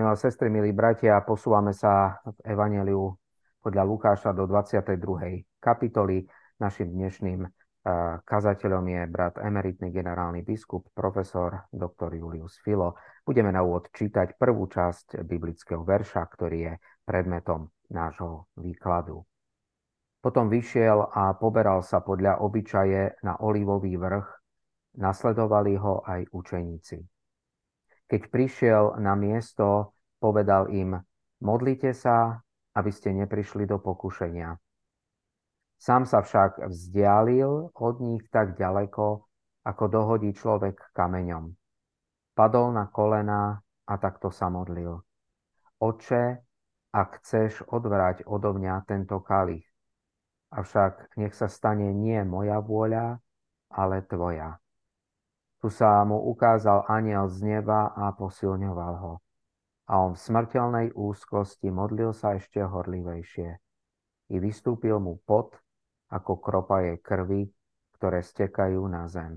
Milé sestry, milí bratia, posúvame sa v Evangeliu podľa Lukáša do 22. kapitoly. Našim dnešným eh, kazateľom je brat emeritný generálny biskup, profesor dr. Julius Filo. Budeme na úvod čítať prvú časť biblického verša, ktorý je predmetom nášho výkladu. Potom vyšiel a poberal sa podľa obyčaje na olivový vrch, nasledovali ho aj učeníci. Keď prišiel na miesto, povedal im, modlite sa, aby ste neprišli do pokušenia. Sám sa však vzdialil od nich tak ďaleko, ako dohodí človek kameňom. Padol na kolena a takto sa modlil. Oče, ak chceš odvrať odo mňa tento kalich, avšak nech sa stane nie moja vôľa, ale tvoja. Tu sa mu ukázal aniel z neba a posilňoval ho. A on v smrteľnej úzkosti modlil sa ešte horlivejšie. I vystúpil mu pot, ako kropaje krvi, ktoré stekajú na zem.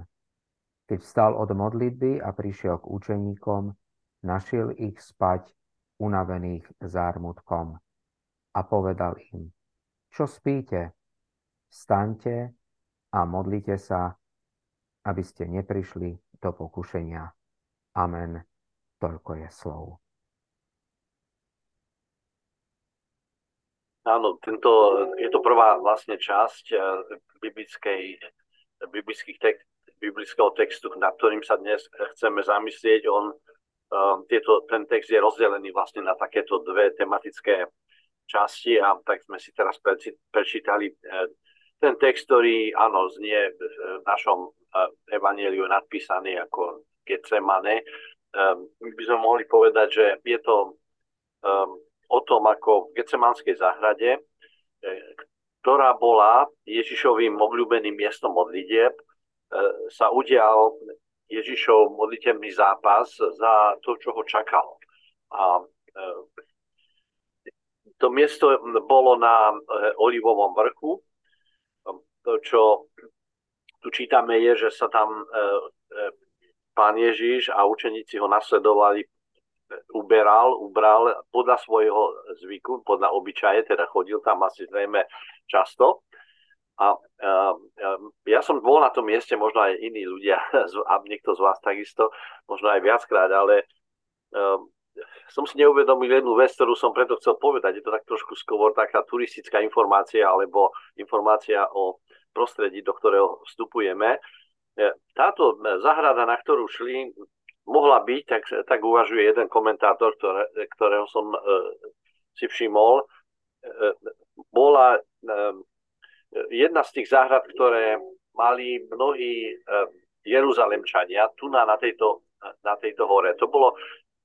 Keď vstal od modlitby a prišiel k učeníkom, našiel ich spať unavených zármutkom. A povedal im, čo spíte? Staňte a modlite sa, aby ste neprišli do pokušenia. Amen. Toľko je slov. Áno, tento, je to prvá vlastne časť eh, biblickej, biblických tek, biblického textu, nad ktorým sa dnes chceme zamyslieť. On, um, tieto, ten text je rozdelený vlastne na takéto dve tematické časti a tak sme si teraz prečítali eh, ten text, ktorý, áno, znie v našom eh, evaníliu nadpísaný ako Getsemane, um, by sme mohli povedať, že je to um, o tom, ako v Getsemanskej záhrade, ktorá bola Ježišovým obľúbeným miestom modlitieb, sa udial Ježišov modlitebný zápas za to, čo ho čakalo. A to miesto bolo na Olivovom vrchu, to, čo tu čítame, je, že sa tam e, e, pán Ježiš a učeníci ho nasledovali, uberal, ubral podľa svojho zvyku, podľa obyčaje, teda chodil tam asi zrejme často. A e, ja som bol na tom mieste, možno aj iní ľudia, a niekto z vás takisto, možno aj viackrát, ale som si neuvedomil jednu vec, ktorú som preto chcel povedať. Je to tak trošku skôr taká turistická informácia alebo informácia o prostredí, do ktorého vstupujeme. E, táto zahrada, na ktorú šli, mohla byť, tak, tak uvažuje jeden komentátor, ktoré, ktorého som e, si všimol, e, bola e, jedna z tých záhrad, ktoré mali mnohí e, Jeruzalemčania tu na, na, tejto, na tejto hore. To bolo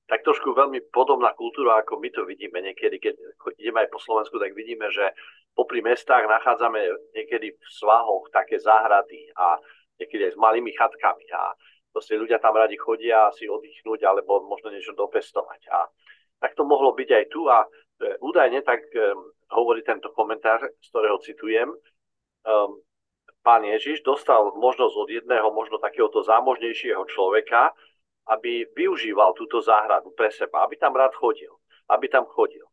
tak trošku veľmi podobná kultúra, ako my to vidíme niekedy, keď ideme aj po Slovensku, tak vidíme, že popri mestách nachádzame niekedy v svahoch také záhrady a niekedy aj s malými chatkami a proste ľudia tam radi chodia si oddychnúť alebo možno niečo dopestovať. A tak to mohlo byť aj tu a e, údajne tak e, hovorí tento komentár, z ktorého citujem, um, pán Ježiš dostal možnosť od jedného možno takéhoto zámožnejšieho človeka, aby využíval túto záhradu pre seba, aby tam rád chodil, aby tam chodil.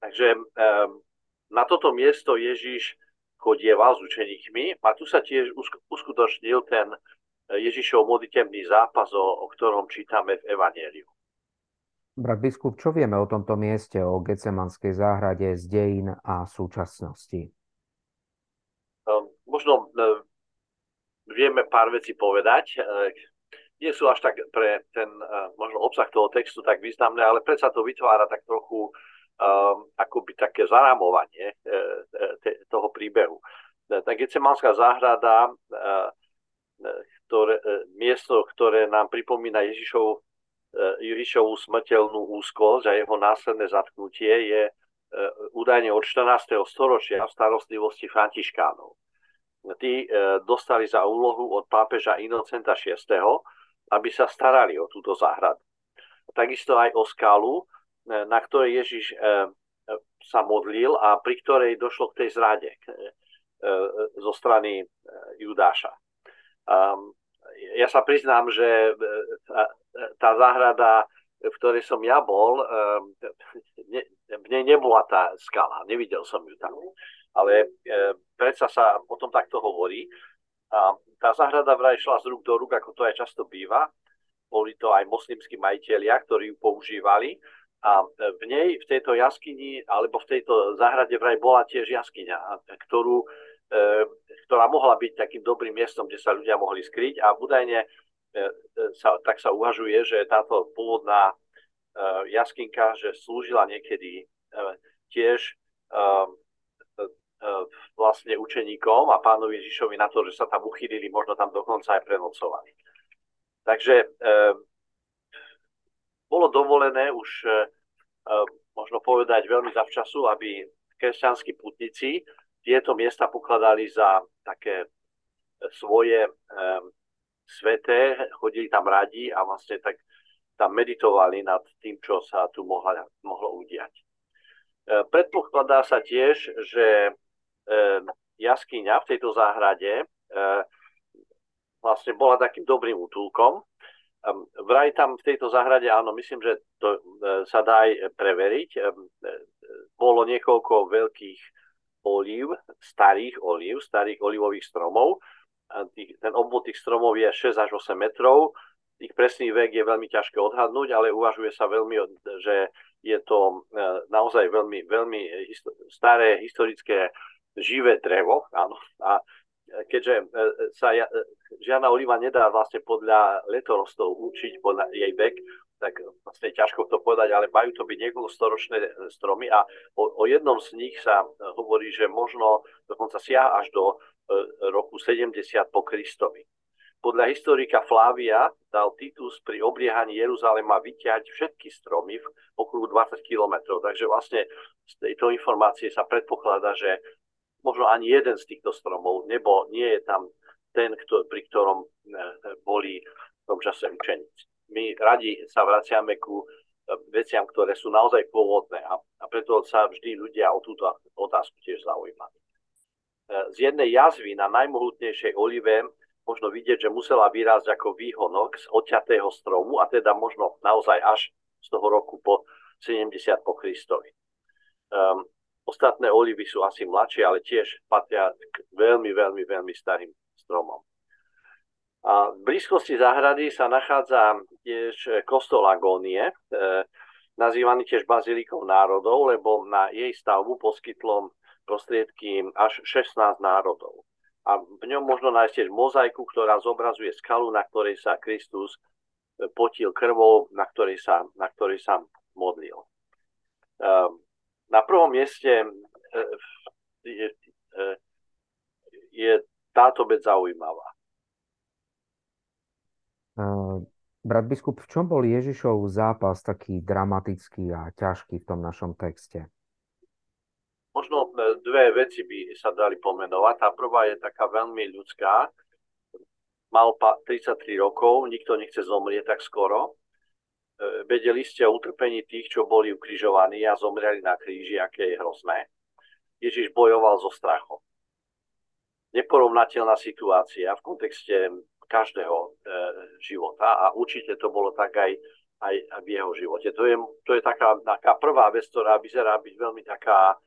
Takže um, na toto miesto Ježiš chodieval s učeníkmi a tu sa tiež uskutočnil ten e, Ježišov modlitebný zápas, o, o ktorom čítame v Evangeliu. Brat biskup, čo vieme o tomto mieste, o Gecemanskej záhrade z dejín a súčasnosti? Um, možno um, vieme pár vecí povedať nie sú až tak pre ten uh, možno obsah toho textu tak významné, ale predsa to vytvára tak trochu um, akoby také zarámovanie uh, te, toho príbehu. Tá Gecemanská záhrada, ktoré, miesto, ktoré nám pripomína Ježišov, Ježišovú smrteľnú úzkosť a jeho následné zatknutie, je údajne od 14. storočia v starostlivosti františkánov. Tí dostali za úlohu od pápeža Inocenta VI aby sa starali o túto záhradu. Takisto aj o skálu, e, na ktorej Ježiš e, e, sa modlil a pri ktorej došlo k tej zrade zo strany Judáša. Ja sa priznám, že tá záhrada v ktorej som ja bol, v nej nebola tá skala, nevidel som ju tam. Ale predsa sa o tom takto hovorí. A tá záhrada vraj šla z rúk do rúk, ako to aj často býva. Boli to aj moslimskí majiteľia, ktorí ju používali. A v nej, v tejto jaskyni, alebo v tejto záhrade vraj bola tiež jaskyňa, ktorú, ktorá mohla byť takým dobrým miestom, kde sa ľudia mohli skryť a údajne E, e, sa, tak sa uvažuje, že táto pôvodná e, jaskinka, že slúžila niekedy tiež vlastne učeníkom a pánovi Ježišovi na to, že sa tam uchýlili, možno tam dokonca aj prenocovali. Takže bolo dovolené už možno povedať veľmi zavčasu, aby kresťanskí putníci tieto miesta pokladali za také svoje sveté, chodili tam radi a vlastne tak tam meditovali nad tým, čo sa tu mohla, mohlo udiať. E, predpokladá sa tiež, že e, jaskyňa v tejto záhrade e, vlastne bola takým dobrým útulkom. Vraj tam v tejto záhrade, áno, myslím, že to sa dá aj preveriť. Bolo niekoľko veľkých olív, starých olív, starých olivových stromov, ten obvod tých stromov je 6 až 8 metrov. Ich presný vek je veľmi ťažké odhadnúť, ale uvažuje sa veľmi, že je to naozaj veľmi, veľmi staré historické živé drevo. Áno. A keďže e, sa žiadna oliva nedá vlastne podľa letorostov učiť podľa jej vek, tak vlastne ťažko to povedať, ale majú to byť niekoľko storočné stromy a o, o jednom z nich sa hovorí, že možno dokonca siaha až do E, roku 70 po Kristovi. Podľa historika Flávia dal Titus pri obliehaní Jeruzalema vyťať všetky stromy v okruhu 20 km. Takže vlastne z tejto informácie sa predpokladá, že možno ani jeden z týchto stromov nebo nie je tam ten, kto, pri ktorom e, boli v tom čase učeníci. My radi sa vraciame ku e, veciam, ktoré sú naozaj pôvodné a, a preto sa vždy ľudia o túto otázku tiež zaujímajú z jednej jazvy na najmohutnejšej olive možno vidieť, že musela vyrásť ako výhonok z odťatého stromu a teda možno naozaj až z toho roku po 70 po Kristovi. Um, ostatné olivy sú asi mladšie, ale tiež patria k veľmi, veľmi, veľmi starým stromom. A v blízkosti záhrady sa nachádza tiež kostol Agónie, e, nazývaný tiež bazilikou národov, lebo na jej stavbu poskytlo prostriedky až 16 národov. A v ňom možno nájsť tiež mozaiku, ktorá zobrazuje skalu, na ktorej sa Kristus e, potil krvou, na ktorej sa, na ktorej sa modlil. Ehm, na prvom mieste e, je, e, je táto vec zaujímavá. Brat biskup, v čom bol Ježišov zápas taký dramatický a ťažký v tom našom texte? Možno e, dve veci by sa dali pomenovať. Tá prvá je taká veľmi ľudská. Mal 33 rokov, nikto nechce zomrieť tak skoro. Vedeli ste o utrpení tých, čo boli ukrižovaní a zomreli na kríži, aké je hrozné. Ježiš bojoval so strachom. Neporovnateľná situácia v kontexte každého e, života a určite to bolo tak aj, aj v jeho živote. To je, to je taká, taká prvá vec, ktorá vyzerá byť veľmi taká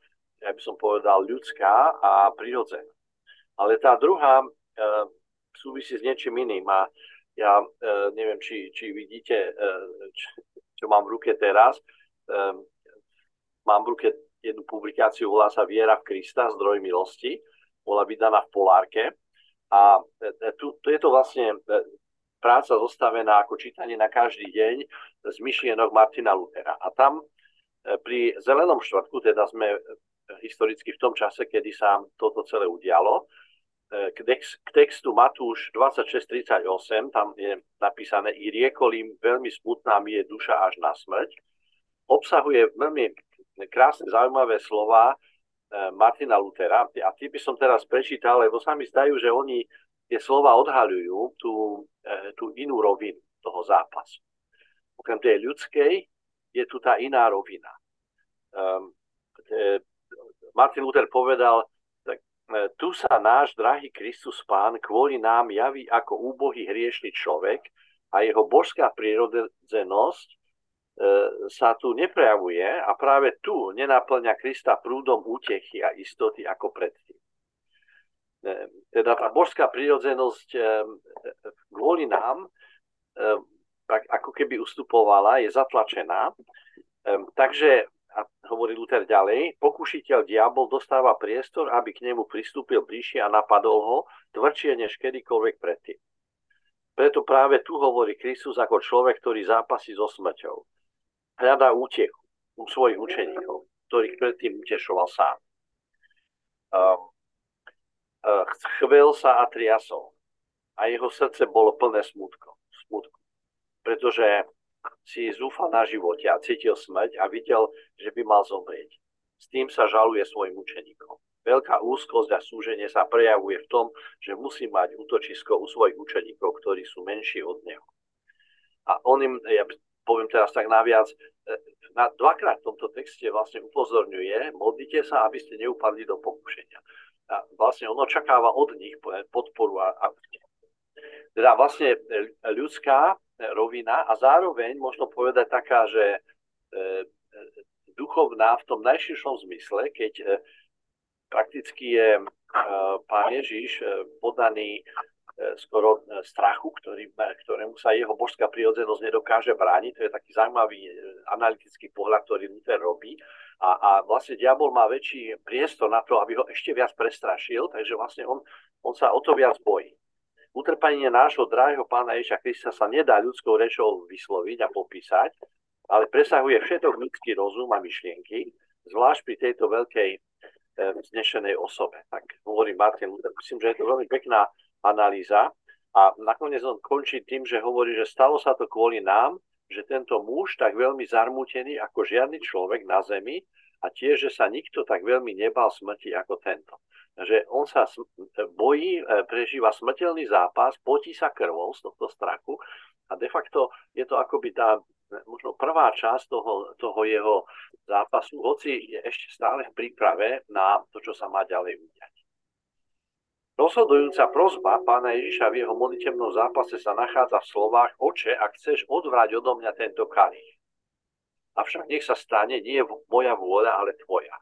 ja by som povedal, ľudská a prirodzená. Ale tá druhá e, súvisí s niečím iným a ja e, neviem, či, či vidíte, e, čo, čo mám v ruke teraz. E, mám v ruke jednu publikáciu, volá sa Viera v Krista, zdroj milosti. Bola vydaná v Polárke. A e, e tu, tu je to vlastne e, práca zostavená ako čítanie na každý deň z myšlienok Martina Lutera. A tam pri Zelenom štvrtku, teda sme historicky v tom čase, kedy sa toto celé udialo. E, k, textu Matúš 26.38, tam je napísané i riekol veľmi smutná mi je duša až na smrť. Obsahuje veľmi krásne, zaujímavé slova e, Martina Lutera a tie by som teraz prečítal, lebo sa mi zdajú, že oni tie slova odhaľujú tú, e, tú inú rovinu toho zápasu. Okrem tej ľudskej je tu tá iná rovina. Um, Martin Luther povedal, tu sa náš drahý Kristus Pán kvôli nám javí ako úbohý hriešný človek a jeho božská prírodzenosť sa tu neprejavuje a práve tu nenaplňa Krista prúdom útechy a istoty ako predtým. Teda tá božská prírodzenosť kvôli nám tak ako keby ustupovala, je zatlačená. Takže a hovorí Luther ďalej, pokušiteľ diabol dostáva priestor, aby k nemu pristúpil bližšie a napadol ho tvrdšie než kedykoľvek predtým. Preto práve tu hovorí Kristus ako človek, ktorý zápasí so smrťou. Hľadá útechu u svojich učeníkov, ktorých predtým utešoval sám. Um, uh, chvel sa a triasol a jeho srdce bolo plné smutko, smutku, pretože si zúfal na živote a cítil smrť a videl, že by mal zomrieť. S tým sa žaluje svojim učeníkom. Veľká úzkosť a súženie sa prejavuje v tom, že musí mať útočisko u svojich učeníkov, ktorí sú menší od neho. A on im, ja poviem teraz tak naviac, e, na, dvakrát v tomto texte vlastne upozorňuje, modlite sa, aby ste neupadli do pokušenia. A vlastne on očakáva od nich podporu a, a teda vlastne ľudská rovina a zároveň možno povedať taká, že e, e, duchovná v tom najširšom zmysle, keď e, prakticky je pán Ježiš podaný skoro strachu, ktorý, ktorému sa jeho božská prírodzenosť nedokáže brániť. To je taký zaujímavý analytický pohľad, ktorý Luther robí. A, a vlastne diabol má väčší priestor na to, aby ho ešte viac prestrašil, takže vlastne on, on sa o to viac bojí. Utrpenie nášho drahého pána Ježa Krista sa nedá ľudskou rečou vysloviť a popísať, ale presahuje všetok ľudský rozum a myšlienky, zvlášť pri tejto veľkej e, vznešenej osobe. Tak hovorí Martin Luther. Myslím, že je to veľmi pekná analýza a nakoniec on končí tým, že hovorí, že stalo sa to kvôli nám, že tento muž tak veľmi zarmútený ako žiadny človek na zemi a tiež, že sa nikto tak veľmi nebal smrti ako tento že on sa bojí, e, prežíva smrteľný zápas, potí sa krvou z tohto strachu a de facto je to akoby tá možno prvá časť toho, toho jeho zápasu, hoci je ešte stále v príprave na to, čo sa má ďalej udiať. Rozhodujúca prozba pána Ježiša v jeho modlitebnom zápase sa nachádza v slovách Oče, ak chceš odvrať odo mňa tento kalich. Avšak nech sa stane nie moja vôľa, ale tvoja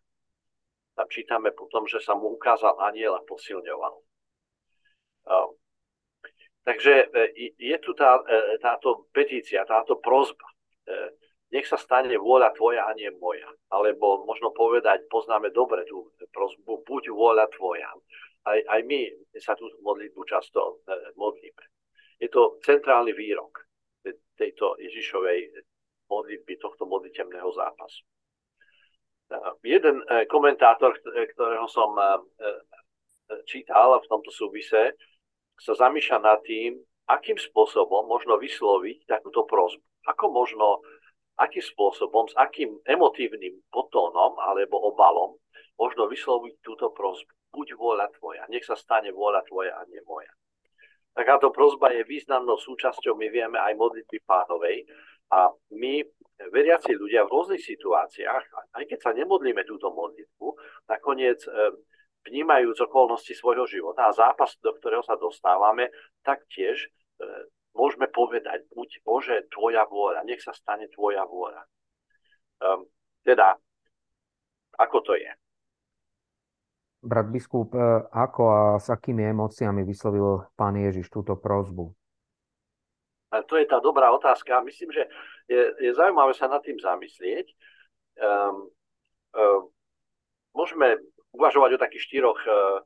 tam čítame potom, že sa mu ukázal aniel a posilňoval. Takže e, je tu tá, e, táto petícia, táto prozba. E, nech sa stane vôľa tvoja a nie moja. Alebo možno povedať, poznáme dobre tú prozbu, buď vôľa tvoja. Aj, aj my sa tú modlitbu často modlíme. Je to centrálny výrok tejto Ježišovej modlitby, tohto modlitebného zápasu jeden e, komentátor, e, ktorého som e, čítal v tomto súvise, sa zamýšľa nad tým, akým spôsobom možno vysloviť takúto prozbu. Ako možno, akým spôsobom, s akým emotívnym potónom alebo obalom možno vysloviť túto prozbu. Buď vôľa tvoja, nech sa stane vôľa tvoja a nie moja. Takáto prozba je významnou súčasťou, my vieme, aj modlitby pánovej. A my veriaci ľudia v rôznych situáciách, aj keď sa nemodlíme túto modlitbu, nakoniec e, vnímajúc okolnosti svojho života a zápas, do ktorého sa dostávame, taktiež e, môžeme povedať, buď Bože, tvoja vôľa, nech sa stane tvoja vôľa. Um, teda, ako to je? Brat biskup, e, ako a s akými emóciami vyslovil pán Ježiš túto prozbu? A to je tá dobrá otázka. Myslím, že je, je zaujímavé sa nad tým zamyslieť. Um, um, môžeme uvažovať o takých štyroch, uh,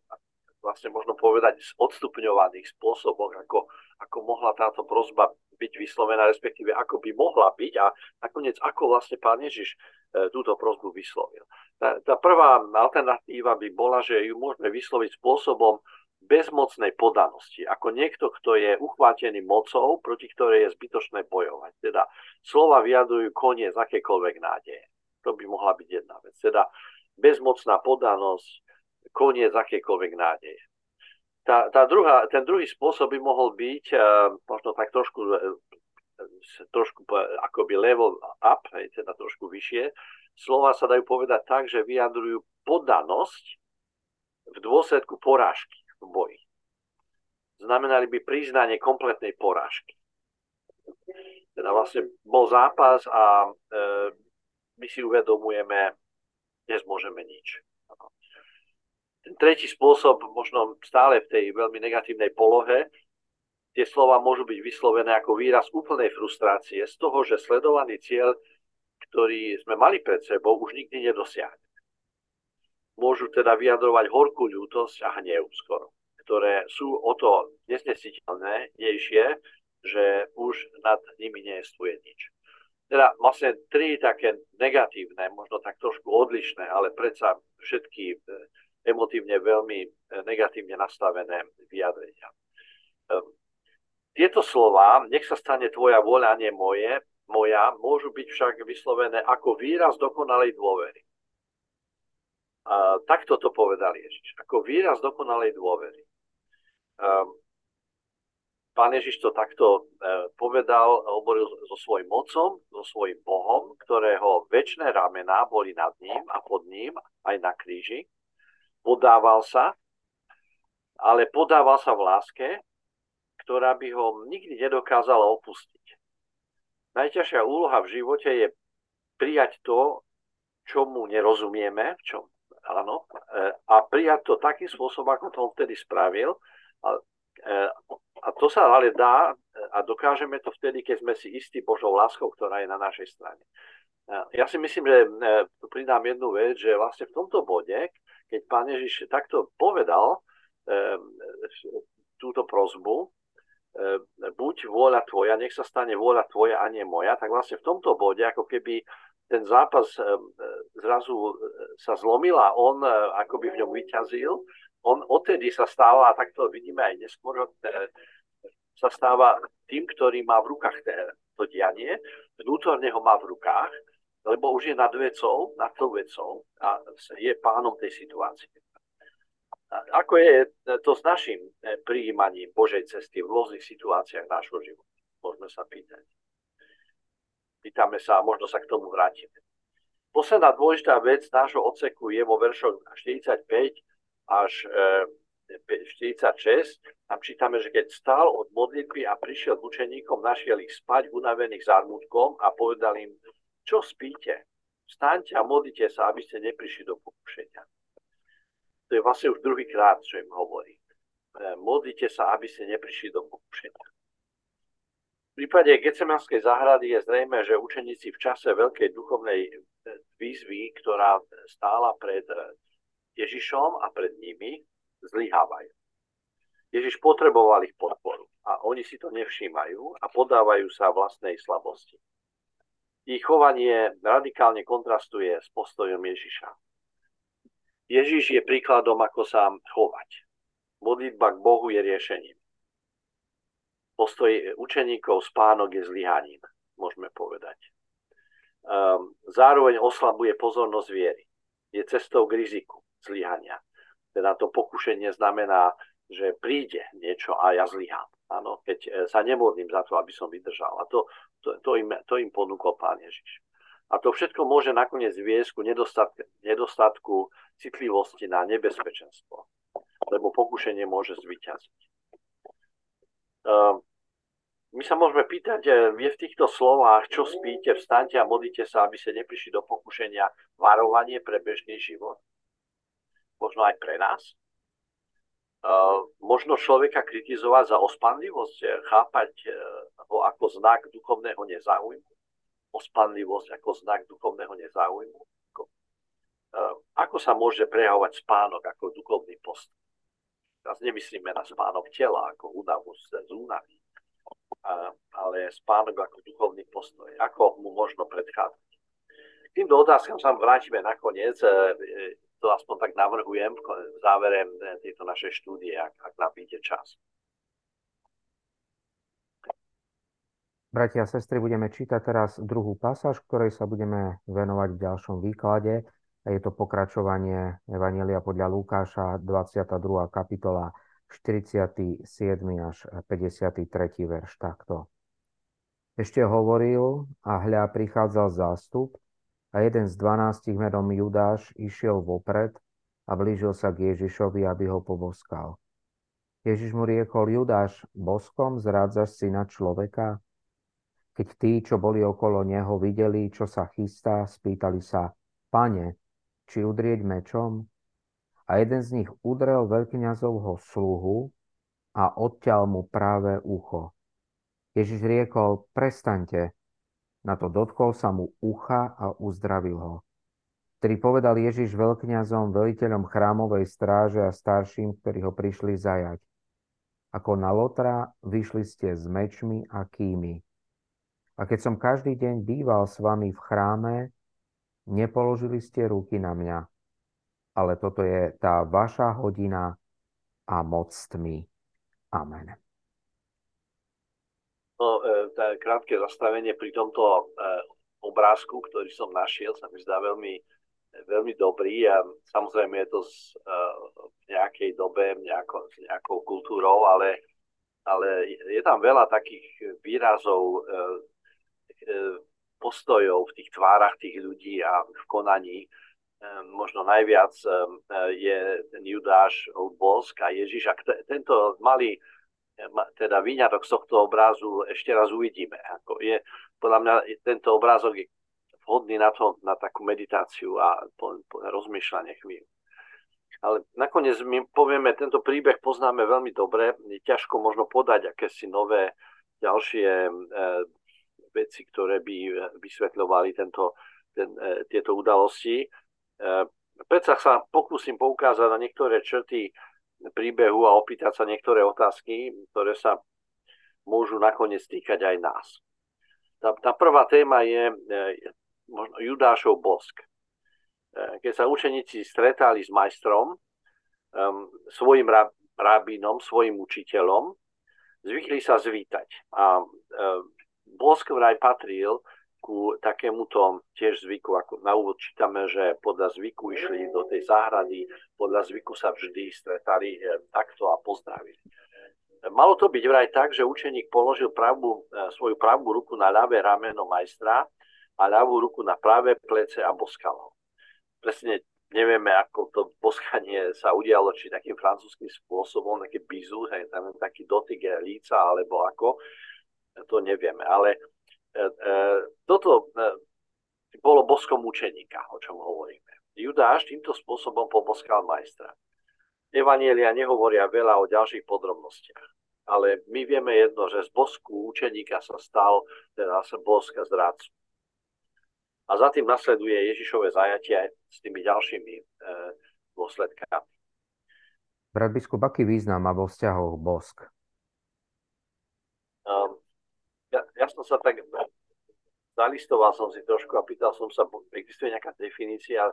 vlastne možno povedať, odstupňovaných spôsoboch, ako, ako mohla táto prozba byť vyslovená, respektíve ako by mohla byť a nakoniec ako vlastne pán Ježiš uh, túto prozbu vyslovil. Tá, tá prvá alternatíva by bola, že ju môžeme vysloviť spôsobom, bezmocnej podanosti, ako niekto, kto je uchvátený mocou, proti ktorej je zbytočné bojovať. Teda slova vyjadrujú koniec akékoľvek nádeje. To by mohla byť jedna vec. Teda bezmocná podanosť, koniec akékoľvek nádeje. Tá, tá druhá, ten druhý spôsob by mohol byť uh, možno tak trošku, uh, trošku uh, akoby level up, hej, teda trošku vyššie. Slova sa dajú povedať tak, že vyjadrujú podanosť v dôsledku porážky v boji. Znamenali by priznanie kompletnej porážky. teda vlastne bol zápas a my si uvedomujeme, dnes môžeme nič. Ten tretí spôsob, možno stále v tej veľmi negatívnej polohe, tie slova môžu byť vyslovené ako výraz úplnej frustrácie z toho, že sledovaný cieľ, ktorý sme mali pred sebou, už nikdy nedosiahne. Môžu teda vyjadrovať horkú ľútosť a hnev skoro, ktoré sú o to neznesiteľnejšie, že už nad nimi neestuje nič. Teda vlastne tri také negatívne, možno tak trošku odlišné, ale predsa všetky emotívne veľmi eh, negatívne nastavené vyjadrenia. Ehm, tieto slova, nech sa stane tvoja voľa, nie moje, moja, môžu byť však vyslovené ako výraz dokonalej dôvery. A takto to povedal Ježiš, ako výraz dokonalej dôvery. Um, pán Ježiš to takto uh, povedal, hovoril so svojím mocom, so svojím Bohom, ktorého väčšie ramená boli nad ním a pod ním, aj na kríži podával sa, ale podával sa v láske, ktorá by ho nikdy nedokázala opustiť. Najťažšia úloha v živote je prijať to, čomu nerozumieme, čo, áno, e, a prijať to takým spôsobom, ako to on vtedy spravil. A, e, a to sa ale dá a dokážeme to vtedy, keď sme si istí Božou láskou, ktorá je na našej strane. E, ja si myslím, že tu pridám jednu vec, že vlastne v tomto bode, keď pán Ježiš takto povedal e, túto prozbu, e, buď vôľa tvoja, nech sa stane vôľa tvoja a nie moja, tak vlastne v tomto bode, ako keby ten zápas e, zrazu sa zlomil a on akoby v ňom vyťazil, on odtedy sa stáva, a tak to vidíme aj neskôr, sa stáva tým, ktorý má v rukách to dianie, vnútorne ho má v rukách lebo už je nad vecou, nad tou vecou a je pánom tej situácie. Ako je to s našim eh, prijímaním Božej cesty v rôznych situáciách nášho života? Môžeme sa pýtať. Pýtame sa a možno sa k tomu vrátime. Posledná dôležitá vec nášho odseku je vo veršoch 45 až 46. Eh, Tam čítame, že keď stál od modlitby a prišiel k učeníkom, našiel ich spať unavených zármutkom a povedal im, čo spíte? Vstaňte a modlite sa, aby ste neprišli do pokušenia. To je vlastne už druhýkrát, čo im hovorí. E, modlite sa, aby ste neprišli do pokušenia. V prípade Gecemanskej záhrady je zrejme, že učeníci v čase veľkej duchovnej e, výzvy, ktorá stála pred e, Ježišom a pred nimi, zlyhávajú. Ježiš potreboval ich podporu a oni si to nevšímajú a podávajú sa vlastnej slabosti. Ich chovanie radikálne kontrastuje s postojom Ježiša. Ježiš je príkladom, ako sa chovať. Modlitba k Bohu je riešením. Postoj učeníkov spánok je zlyhaním, môžeme povedať. Um, zároveň oslabuje pozornosť viery. Je cestou k riziku zlyhania. Teda to pokušenie znamená, že príde niečo a ja zlyhám. Áno, keď e, sa nemodlím za to, aby som vydržal. A to, to, to, im, to im ponúkol Pán Ježiš. A to všetko môže nakoniec viesť ku nedostatku, nedostatku citlivosti na nebezpečenstvo. Lebo pokušenie môže zvyťaziť. Uh, my sa môžeme pýtať, je v týchto slovách, čo spíte, vstaňte a modlite sa, aby ste neprišli do pokušenia, varovanie pre bežný život. Možno aj pre nás možno človeka kritizovať za ospanlivosť, eh, chápať eh, ho ako znak duchovného nezáujmu. Ospanlivosť ako znak duchovného nezáujmu. Ako, eh, ako sa môže prejavovať spánok ako duchovný post? Teraz nemyslíme na spánok tela, ako únavu z únavy, ale spánok ako duchovný postoj. Ako mu možno predchádzať? Týmto otázkam sa vrátime nakoniec to aspoň tak navrhujem v závere eh, tejto našej štúdie, ak, ak napíte čas. Bratia a sestry, budeme čítať teraz druhú pasáž, ktorej sa budeme venovať v ďalšom výklade. Je to pokračovanie Evanielia podľa Lukáša, 22. kapitola, 47. až 53. verš takto. Ešte hovoril a hľa prichádzal zástup a jeden z dvanástich menom Judáš išiel vopred a blížil sa k Ježišovi, aby ho poboskal. Ježiš mu riekol, Judáš, boskom zrádzaš syna človeka? Keď tí, čo boli okolo neho, videli, čo sa chystá, spýtali sa, pane, či udrieť mečom? A jeden z nich udrel veľkňazovho sluhu a odťal mu práve ucho. Ježiš riekol, prestaňte. Na to dotkol sa mu ucha a uzdravil ho. Vtedy povedal Ježiš veľkňazom, veliteľom chrámovej stráže a starším, ktorí ho prišli zajať. Ako na Lotra vyšli ste s mečmi a kými. A keď som každý deň býval s vami v chráme, nepoložili ste ruky na mňa. Ale toto je tá vaša hodina a moc tmy. Amen. No, e, krátke zastavenie pri tomto e, obrázku, ktorý som našiel, sa mi zdá veľmi, veľmi dobrý a samozrejme je to z, e, v nejakej dobe, nejako, s nejakou kultúrou, ale, ale je tam veľa takých výrazov E, postojov v tých tvárach tých ľudí a v konaní. E, možno najviac e, je ten Judáš Bosk a Ježiš. A tento malý teda výňatok z tohto obrazu ešte raz uvidíme. Ako je, podľa mňa tento obrázok je vhodný na, to, na takú meditáciu a po, po rozmýšľanie chvíľu. Ale nakoniec my povieme, tento príbeh poznáme veľmi dobre. Je ťažko možno podať akési nové ďalšie veci, ktoré by vysvetľovali tento, ten, eh, tieto udalosti. Eh, predsa sa pokúsim poukázať na niektoré črty príbehu a opýtať sa niektoré otázky, ktoré sa môžu nakoniec týkať aj nás. Tá, tá prvá téma je možno Judášov bosk. Keď sa učeníci stretali s majstrom, svojim rabínom, svojim učiteľom, zvykli sa zvítať. A Bosk vraj patril ku takémuto tiež zvyku, ako na úvod čítame, že podľa zvyku išli do tej záhrady, podľa zvyku sa vždy stretali eh, takto a pozdravili. Malo to byť vraj tak, že učeník položil pravú, eh, svoju pravú ruku na ľavé rameno majstra a ľavú ruku na pravé plece a boskal ho. Presne nevieme, ako to boskanie sa udialo, či takým francúzským spôsobom, také bizu, hej, tam taký dotyk líca, alebo ako to nevieme. Ale e, e, toto e, bolo boskom učeníka, o čom hovoríme. Judáš týmto spôsobom poboskal majstra. Evanielia nehovoria veľa o ďalších podrobnostiach. Ale my vieme jedno, že z bosku učeníka sa stal teraz bosk zrádcu. A za tým nasleduje Ježišové zajatie s tými ďalšími e, dôsledkami. Brat biskup, aký význam má vo vzťahoch bosk? Um, ja, som sa tak zalistoval som si trošku a pýtal som sa, existuje nejaká definícia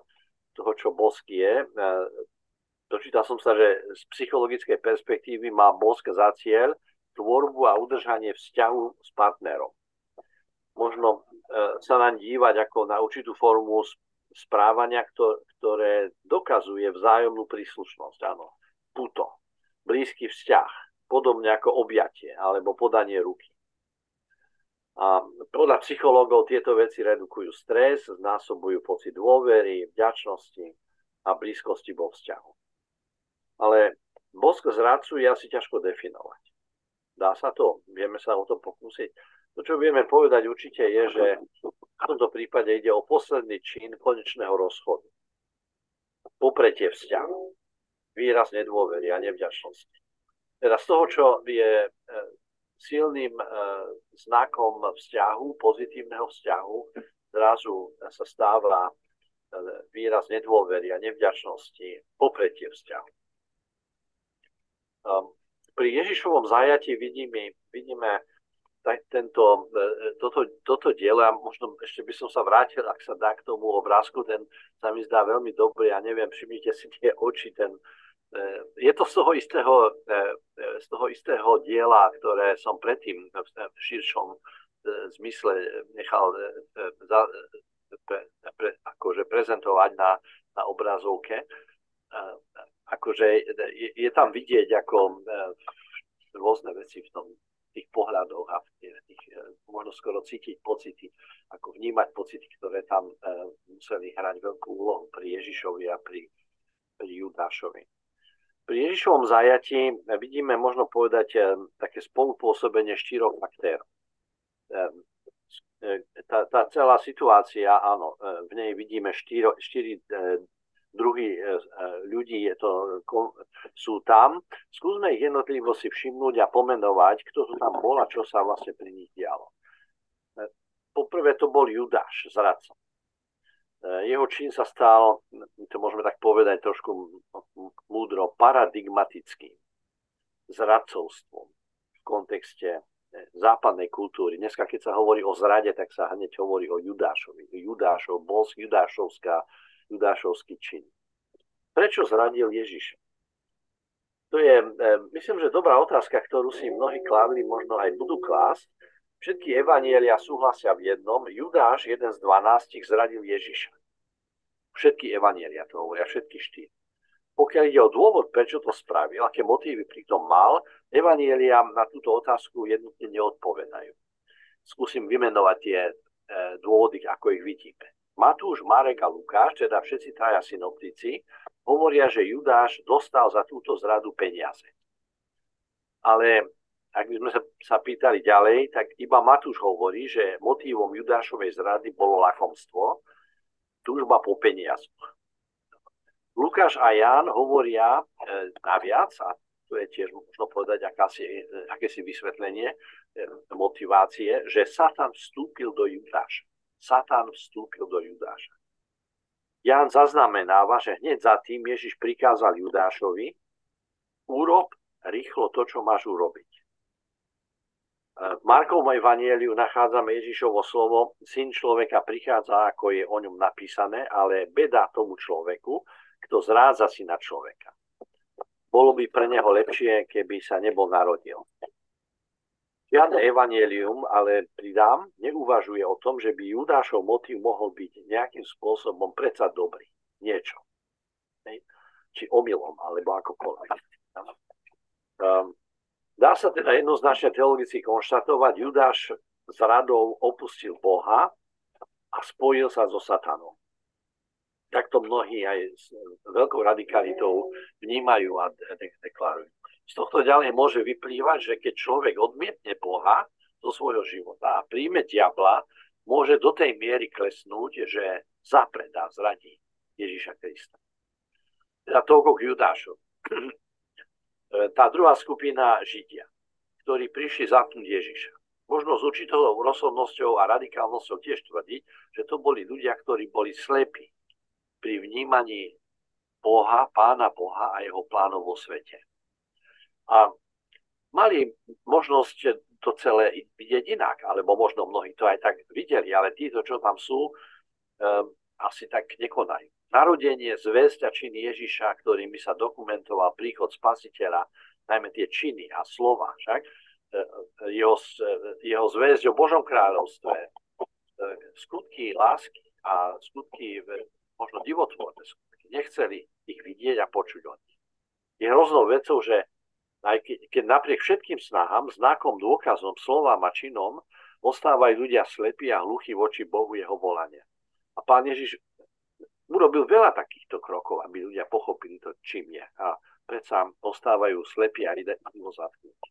toho, čo bosk je. E, dočítal som sa, že z psychologickej perspektívy má bosk za cieľ tvorbu a udržanie vzťahu s partnerom. Možno e, sa nám dívať ako na určitú formu správania, ktoré dokazuje vzájomnú príslušnosť. Áno, puto, blízky vzťah, podobne ako objatie alebo podanie ruky. A podľa psychológov tieto veci redukujú stres, znásobujú pocit dôvery, vďačnosti a blízkosti vo vzťahu. Ale bosk zradcu je asi ťažko definovať. Dá sa to? Vieme sa o to pokúsiť? To, čo vieme povedať určite je, že v tomto prípade ide o posledný čin konečného rozchodu. Popretie vzťahu. Výraz nedôvery a nevďačnosti. Teda z toho, čo je silným e, znakom vzťahu, pozitívneho vzťahu, zrazu sa stáva e, výraz nedôvery a nevďačnosti, popretie vzťahu. Um, pri Ježišovom zajatí vidíme, vidíme tento, e, toto, toto dielo, a možno ešte by som sa vrátil, ak sa dá k tomu obrázku, ten sa mi zdá veľmi dobrý, ja neviem, všimnite si tie oči, ten, je to z toho istého, e, z toho istého diela, ktoré som predtým v širšom zmysle nechal za, pre, pre, akože prezentovať na, na obrazovke. Akože je, je tam vidieť ako rôzne veci v tom, tých pohľadoch a tých, možno skoro cítiť pocity, ako vnímať pocity, ktoré tam museli hrať veľkú úlohu pri Ježišovi a pri, pri Judášovi. Pri Ježišovom zajatí vidíme, možno povedať, eh, také spolupôsobenie štyroch aktérov. Eh, tá, tá celá situácia, áno, v nej vidíme štyri, štyri druhy ľudí je to, sú tam. Skúsme ich jednotlivo si všimnúť a pomenovať, kto tu tam bol a čo sa vlastne pri nich dialo. Poprvé to bol Judáš, zradca. Jeho čin sa stal, to môžeme tak povedať trošku múdro, paradigmatickým zradcovstvom v kontexte západnej kultúry. Dneska, keď sa hovorí o zrade, tak sa hneď hovorí o Judášovi. Judášov, bol Judášovská, Judášovský čin. Prečo zradil Ježiša? To je, e, myslím, že dobrá otázka, ktorú si mnohí kládli, možno aj budú klásť. Všetky evanielia súhlasia v jednom. Judáš, jeden z dvanástich, zradil Ježiša. Všetky evanielia to hovoria, všetky štyri. Pokiaľ ide o dôvod, prečo to spravil, aké motívy pri tom mal, Evanielia na túto otázku jednotne neodpovedajú. Skúsim vymenovať tie e, dôvody, ako ich vidíme. Matúš, Marek a Lukáš, teda všetci traja synoptici, hovoria, že Judáš dostal za túto zradu peniaze. Ale ak by sme sa, sa pýtali ďalej, tak iba Matúš hovorí, že motívom Judášovej zrady bolo lakomstvo, túžba po peniazoch. Lukáš a Ján hovoria e, naviac, a to je tiež možno povedať akási, akési vysvetlenie e, motivácie, že Satan vstúpil do Judáša. Satan vstúpil do Judáša. Ján zaznamenáva, že hneď za tým Ježiš prikázal Judášovi, urob rýchlo to, čo máš urobiť. V Markovom evanieliu nachádzame Ježišovo slovo, syn človeka prichádza, ako je o ňom napísané, ale beda tomu človeku, kto zrádza si na človeka. Bolo by pre neho lepšie, keby sa nebol narodil. Žiadne evanielium, ale pridám, neuvažuje o tom, že by Judášov motív mohol byť nejakým spôsobom predsa dobrý. Niečo. Či omylom, alebo akokoľvek. Um, dá sa teda jednoznačne teologicky konštatovať, Judáš s radou opustil Boha a spojil sa so satanom takto mnohí aj s veľkou radikalitou vnímajú a deklarujú. Z tohto ďalej môže vyplývať, že keď človek odmietne Boha zo svojho života a príjme diabla, môže do tej miery klesnúť, že zapredá, zradí Ježíša Krista. Teda toľko k Judášovi. Tá druhá skupina Židia, ktorí prišli zatknúť Ježiša. Možno s určitou rozhodnosťou a radikálnosťou tiež tvrdiť, že to boli ľudia, ktorí boli slepí pri vnímaní Boha, pána Boha a jeho plánov vo svete. A mali možnosť to celé vidieť inak, alebo možno mnohí to aj tak videli, ale títo, čo tam sú, um, asi tak nekonajú. Narodenie, zväzť a činy Ježiša, ktorými sa dokumentoval príchod spasiteľa, najmä tie činy a slova, však, e, jeho, jeho zväzť o Božom kráľovstve, e, skutky lásky a skutky možno divotvorné skutky. Nechceli ich vidieť a počuť o nich. Je hroznou vecou, že aj keď napriek všetkým snahám, znakom, dôkazom, slovám a činom ostávajú ľudia slepí a hluchí voči Bohu jeho volania. A pán Ježiš urobil veľa takýchto krokov, aby ľudia pochopili to, čím je. A predsa ostávajú slepí a ide ho zatknúť.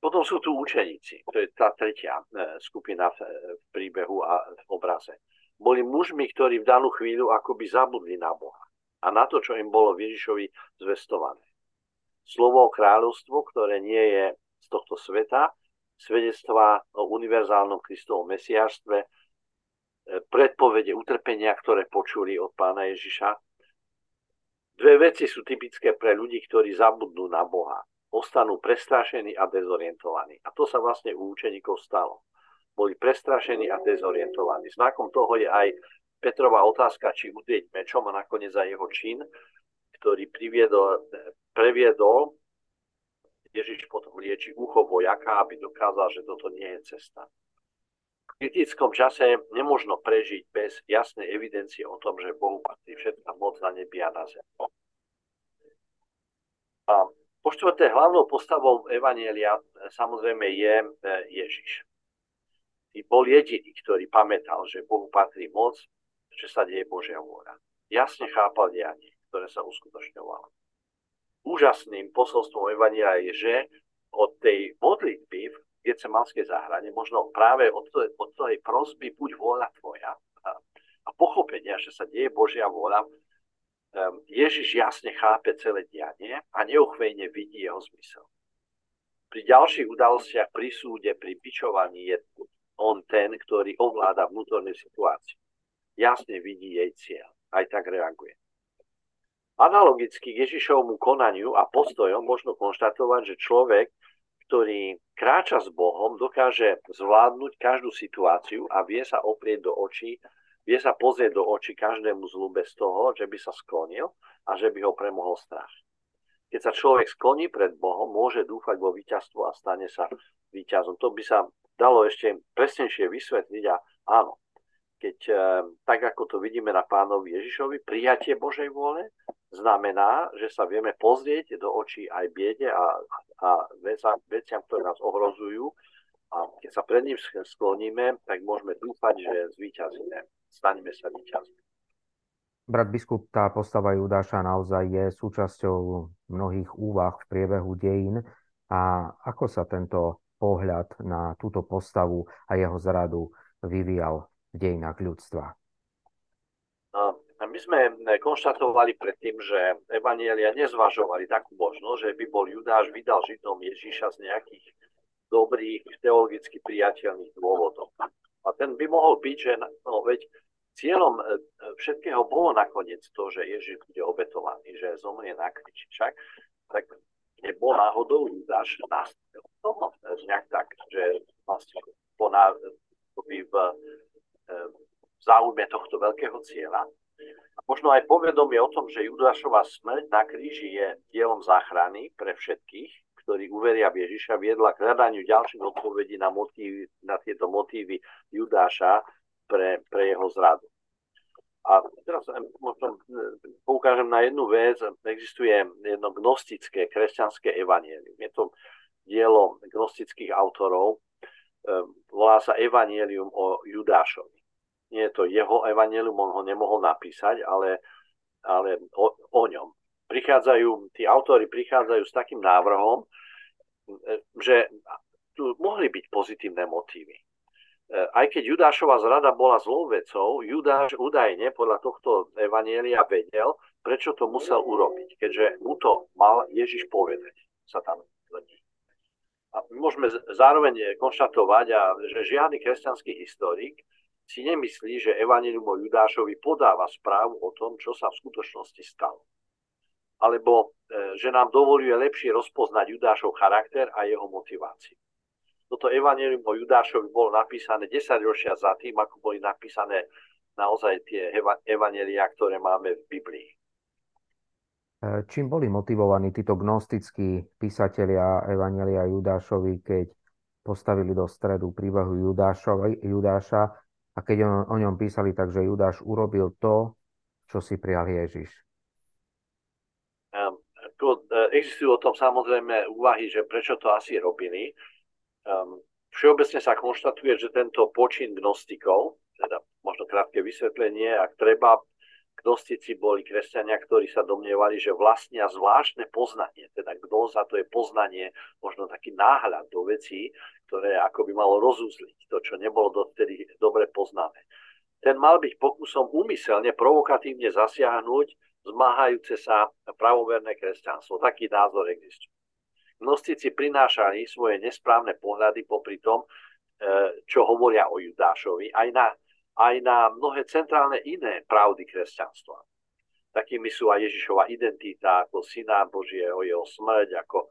Potom sú tu učeníci, to je tá tretia e, skupina v, v príbehu a v obraze boli mužmi, ktorí v danú chvíľu akoby zabudli na Boha a na to, čo im bolo Ježišovi zvestované. Slovo kráľovstvo, ktoré nie je z tohto sveta, svedectvá o univerzálnom Kristovom mesiaštve, e, predpovede utrpenia, ktoré počuli od pána Ježiša. Dve veci sú typické pre ľudí, ktorí zabudnú na Boha. Ostanú prestrašení a dezorientovaní. A to sa vlastne u učeníkov stalo boli prestrašení a dezorientovaní. Znakom toho je aj Petrová otázka, či udrieť mečom a nakoniec aj jeho čin, ktorý priviedol, previedol Ježiš potom lieči ucho vojaka, aby dokázal, že toto nie je cesta. Kritickom čase nemožno prežiť bez jasnej evidencie o tom, že Bohu patrí všetká moc na nebi a na zemi. A po štvrté, hlavnou postavou Evanielia samozrejme je e, Ježiš bol jediný, ktorý pamätal, že Bohu patrí moc, že sa deje Božia vôľa. Jasne chápal dianie, ktoré sa uskutočňovalo. Úžasným posolstvom Evania je, že od tej modlitby v Getsemanskej záhrade, možno práve od, od tej prosby buď vôľa tvoja a, a pochopenia, že sa deje Božia vôľa, um, Ježiš jasne chápe celé dianie a neuchvejne vidí jeho zmysel. Pri ďalších udalostiach, pri súde, pri pičovaní je on ten, ktorý ovláda vnútornú situáciu. Jasne vidí jej cieľ. Aj tak reaguje. Analogicky k Ježišovmu konaniu a postojom možno konštatovať, že človek, ktorý kráča s Bohom, dokáže zvládnuť každú situáciu a vie sa oprieť do očí, vie sa pozrieť do očí každému zlu bez toho, že by sa sklonil a že by ho premohol strach. Keď sa človek skloní pred Bohom, môže dúfať vo víťazstvo a stane sa víťazom. To by sa dalo ešte presnejšie vysvetliť a áno, keď eh, tak ako to vidíme na pánovi Ježišovi, prijatie Božej vôle znamená, že sa vieme pozrieť do očí aj biede a, veciam, ktoré nás ohrozujú. A keď sa pred ním skloníme, tak môžeme dúfať, že zvíťazíme. Staneme sa víťazmi. Brat biskup, tá postava Judáša naozaj je súčasťou mnohých úvah v priebehu dejín. A ako sa tento pohľad na túto postavu a jeho zradu vyvíjal v dejinách ľudstva. My sme konštatovali predtým, že Evanielia nezvažovali takú možnosť, že by bol Judáš vydal Židom Ježíša z nejakých dobrých, teologicky priateľných dôvodov. A ten by mohol byť, že no, veď cieľom e, všetkého bolo nakoniec to, že Ježiš bude obetovaný, že zomrie na kríži. Však tak nebol náhodou Judáš nastavil. No, nejak tak, že vlastne po v v záujme tohto veľkého cieľa. Možno aj povedomie o tom, že Judášova smrť na kríži je dielom záchrany pre všetkých, ktorí uveria v Ježiša, viedla k hľadaniu ďalších odpovedí na, motívy, na tieto motívy Judáša pre, pre jeho zradu. A teraz možno poukážem na jednu vec. Existuje jedno gnostické kresťanské evanielium. Je to dielo gnostických autorov, Ehm, volá sa Evangelium o Judášovi. Nie je to jeho evangelium, on ho nemohol napísať, ale, ale o, o ňom. Prichádzajú, tí autori prichádzajú s takým návrhom, že tu mohli byť pozitívne motívy. E, aj keď Judášova zrada bola zlou vecou, Judáš údajne podľa tohto evanielia vedel, prečo to musel urobiť, keďže mu to mal Ježiš povedať, sa tam tvrdí. A môžeme zároveň konštatovať, že žiadny kresťanský historik si nemyslí, že Evangelium o Judášovi podáva správu o tom, čo sa v skutočnosti stalo. Alebo e, že nám dovoluje lepšie rozpoznať Judášov charakter a jeho motiváciu. Toto Evangelium o Judášovi bolo napísané 10 ročia za tým, ako boli napísané naozaj tie evanelia, ktoré máme v Biblii. E, čím boli motivovaní títo gnostickí písatelia Evangelia Judášovi, keď postavili do stredu príbehu Judášovi, Judáša a keď on, o ňom písali tak, že Judáš urobil to, čo si prijal Ježiš? Um, tu, uh, existujú o tom samozrejme úvahy, že prečo to asi robili. Um, všeobecne sa konštatuje, že tento počin gnostikov, teda možno krátke vysvetlenie, ak treba, Gnostici boli kresťania, ktorí sa domnievali, že vlastnia zvláštne poznanie. Teda gnoza to je poznanie, možno taký náhľad do vecí, ktoré ako by malo rozuzliť to, čo nebolo dovtedy dobre poznané. Ten mal byť pokusom úmyselne, provokatívne zasiahnuť zmáhajúce sa pravoverné kresťanstvo. Taký názor existuje. Gnostici prinášali svoje nesprávne pohľady popri tom, e, čo hovoria o Judášovi, aj na aj na mnohé centrálne iné pravdy kresťanstva. Takými sú aj Ježišova identita ako syna Božieho, jeho smrť, ako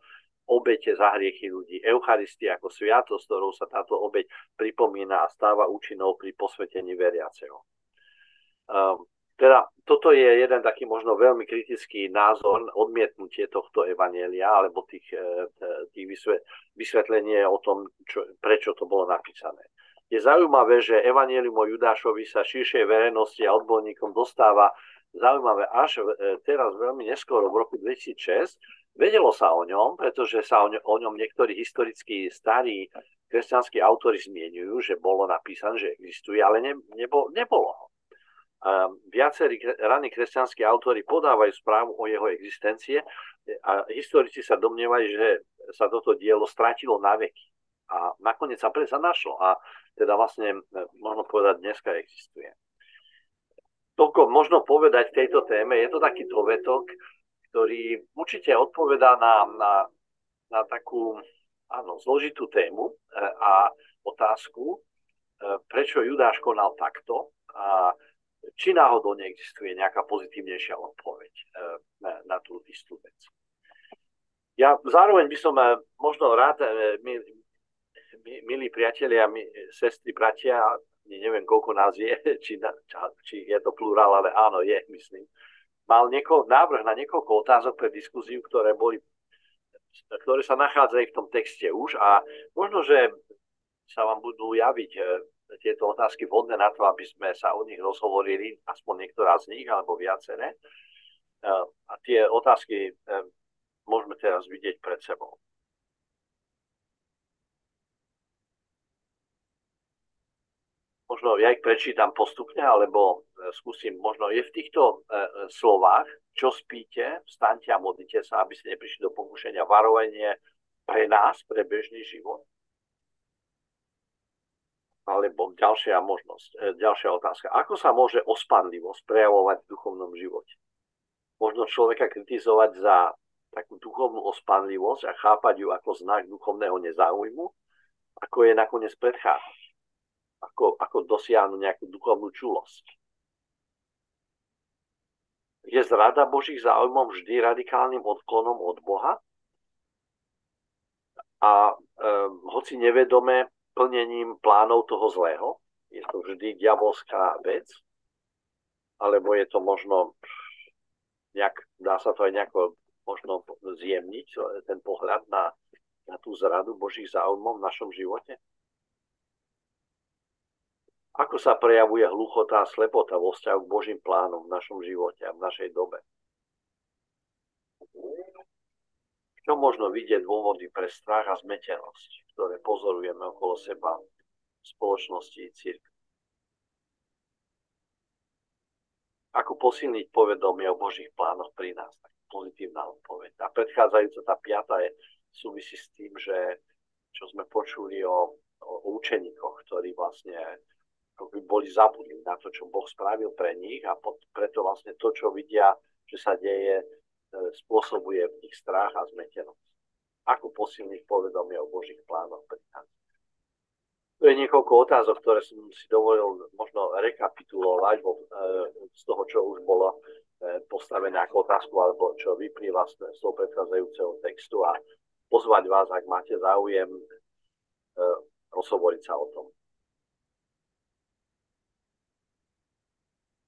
obete za hriechy ľudí, Eucharistia ako sviatosť, ktorou sa táto obeť pripomína a stáva účinnou pri posvetení veriaceho. Um, teda toto je jeden taký možno veľmi kritický názor, odmietnutie tohto evanielia alebo tých, e, tých vysvetlenie o tom, čo, prečo to bolo napísané. Je zaujímavé, že Evangelium o Judášovi sa širšej verejnosti a odborníkom dostáva zaujímavé až e, teraz veľmi neskoro, v roku 2006. Vedelo sa o ňom, pretože sa o ňom niektorí historickí starí kresťanskí autory zmienujú, že bolo napísané, že existuje, ale ne, nebolo, nebolo ho. Viacerí raní kresťanskí autory podávajú správu o jeho existencie a historici sa domnievajú, že sa toto dielo stratilo na veky A nakoniec sa predsa našlo a teda vlastne možno povedať, dneska existuje. Toľko možno povedať v tejto téme. Je to taký dovetok, ktorý určite odpovedá na, na, na takú áno, zložitú tému e, a otázku, e, prečo Judáš konal takto a či náhodou neexistuje nejaká pozitívnejšia odpoveď e, na, na tú istú vec. Ja zároveň by som možno rád, milí priatelia, sestry, bratia, neviem, koľko nás je, či, či je to plurál, ale áno, je, myslím, mal nieko, návrh na niekoľko otázok pre diskuziu, ktoré boli ktoré sa nachádzajú v tom texte už a možno, že sa vám budú javiť e, tieto otázky vhodné na to, aby sme sa o nich rozhovorili, aspoň niektorá z nich, alebo viaceré. E, a tie otázky e, môžeme teraz vidieť pred sebou. Možno ja ich prečítam postupne, alebo e, skúsim, možno je v týchto e, e, slovách, čo spíte, vstaňte a modlite sa, aby ste neprišli do pokušenia varovanie pre nás, pre bežný život. Alebo ďalšia možnosť, e, ďalšia otázka. Ako sa môže ospanlivosť prejavovať v duchovnom živote? Možno človeka kritizovať za takú duchovnú ospanlivosť a chápať ju ako znak duchovného nezáujmu, ako je nakoniec predchádzať ako, ako dosiahnuť nejakú duchovnú čulosť. Je zrada Božích záujmov vždy radikálnym odklonom od Boha? A e, hoci nevedome plnením plánov toho zlého, je to vždy diabolská vec, alebo je to možno nejak, dá sa to aj nejako možno zjemniť, ten pohľad na, na tú zradu Božích záujmov v našom živote? Ako sa prejavuje hluchota a slepota vo vzťahu k Božím plánom v našom živote a v našej dobe? Čo možno vidieť dôvody pre strach a zmetenosť, ktoré pozorujeme okolo seba v spoločnosti i církvi? Ako posilniť povedomie o Božích plánoch pri nás? Tak pozitívna odpoveď. A predchádzajúca tá piata je súvisí s tým, že čo sme počuli o, o učeníkoch, ktorí vlastne ako by boli zabudli na to, čo Boh spravil pre nich a pot, preto vlastne to, čo vidia, že sa deje, e, spôsobuje v nich strach a zmetenosť. Ako posilniť povedomie o Božích plánoch pre nás. To je niekoľko otázok, ktoré som si dovolil možno rekapitulovať vo, e, z toho, čo už bolo e, postavené ako otázku, alebo čo vyplýva z, z toho predchádzajúceho textu a pozvať vás, ak máte záujem, rozhovoriť sa o tom.